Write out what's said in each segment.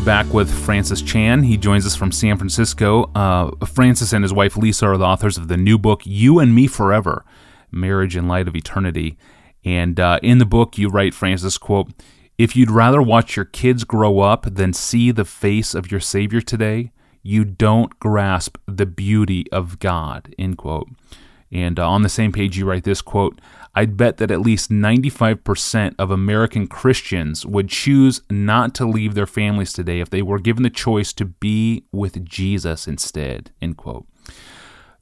We're back with Francis Chan. He joins us from San Francisco. Uh, Francis and his wife Lisa are the authors of the new book, You and Me Forever Marriage in Light of Eternity. And uh, in the book, you write, Francis, quote, If you'd rather watch your kids grow up than see the face of your Savior today, you don't grasp the beauty of God, end quote. And uh, on the same page, you write this quote I'd bet that at least 95% of American Christians would choose not to leave their families today if they were given the choice to be with Jesus instead. End quote.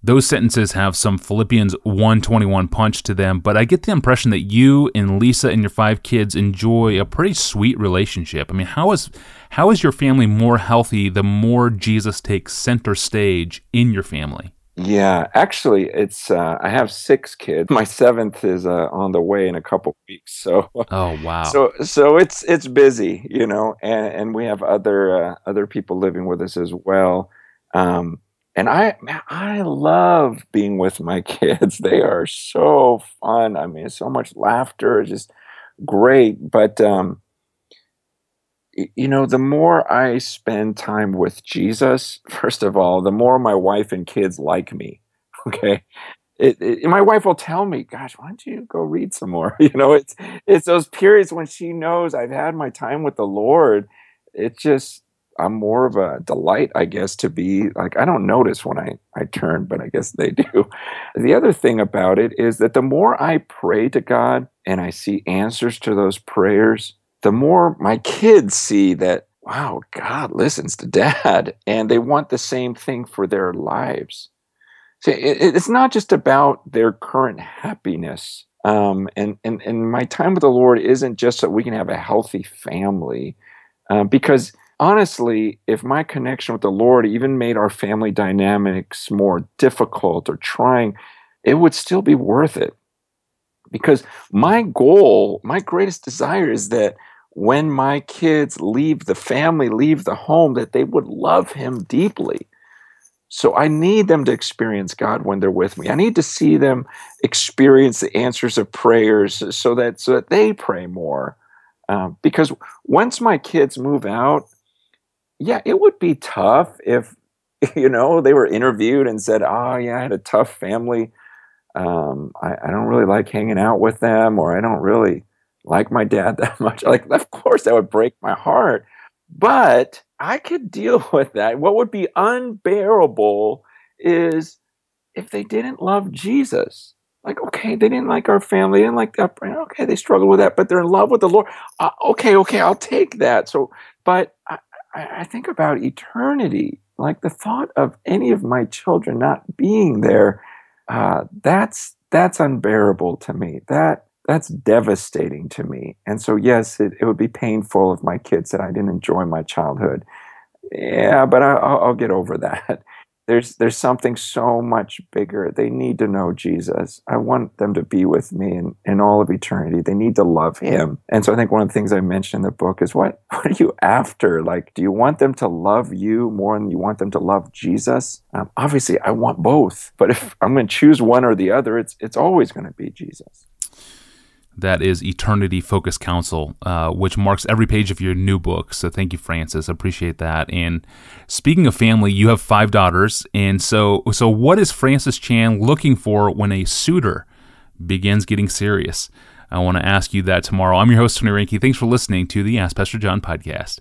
Those sentences have some Philippians 121 punch to them, but I get the impression that you and Lisa and your five kids enjoy a pretty sweet relationship. I mean, how is how is your family more healthy the more Jesus takes center stage in your family? Yeah, actually, it's uh, I have six kids. My seventh is uh, on the way in a couple weeks. So, oh wow! So, so it's it's busy, you know, and, and we have other uh, other people living with us as well. Um, and I man, I love being with my kids. They are so fun. I mean, so much laughter, just great. But um, you know, the more I spend time with Jesus, first of all, the more my wife and kids like me. Okay. It, it, my wife will tell me, "Gosh, why don't you go read some more?" You know, it's it's those periods when she knows I've had my time with the Lord. It just I'm more of a delight, I guess, to be like I don't notice when I I turn, but I guess they do. The other thing about it is that the more I pray to God and I see answers to those prayers, the more my kids see that, wow, God listens to dad and they want the same thing for their lives. So it, it's not just about their current happiness. Um, and, and, and my time with the Lord isn't just so we can have a healthy family. Uh, because honestly, if my connection with the Lord even made our family dynamics more difficult or trying, it would still be worth it. Because my goal, my greatest desire is that when my kids leave the family, leave the home, that they would love him deeply. So I need them to experience God when they're with me. I need to see them experience the answers of prayers so that so that they pray more. Um, because once my kids move out, yeah, it would be tough if you know they were interviewed and said, "Oh, yeah, I had a tough family. Um, I, I don't really like hanging out with them, or I don't really like my dad that much. Like, of course, that would break my heart. But I could deal with that. What would be unbearable is if they didn't love Jesus. Like, okay, they didn't like our family, they didn't like that. Okay, they struggled with that, but they're in love with the Lord. Uh, okay, okay, I'll take that. So, but I, I think about eternity, like the thought of any of my children not being there. Uh, that's that's unbearable to me. That that's devastating to me. And so, yes, it, it would be painful if my kids said I didn't enjoy my childhood. Yeah, but I, will I'll get over that. There's there's something so much bigger. They need to know Jesus. I want them to be with me in, in all of eternity. They need to love Him. And so I think one of the things I mentioned in the book is what what are you after? Like, do you want them to love you more than you want them to love Jesus? Um, obviously, I want both. But if I'm going to choose one or the other, it's it's always going to be Jesus that is Eternity Focus Counsel, uh, which marks every page of your new book. So thank you, Francis. Appreciate that. And speaking of family, you have five daughters, and so so what is Francis Chan looking for when a suitor begins getting serious? I want to ask you that tomorrow. I'm your host, Tony Reinke. Thanks for listening to the Ask Pastor John podcast.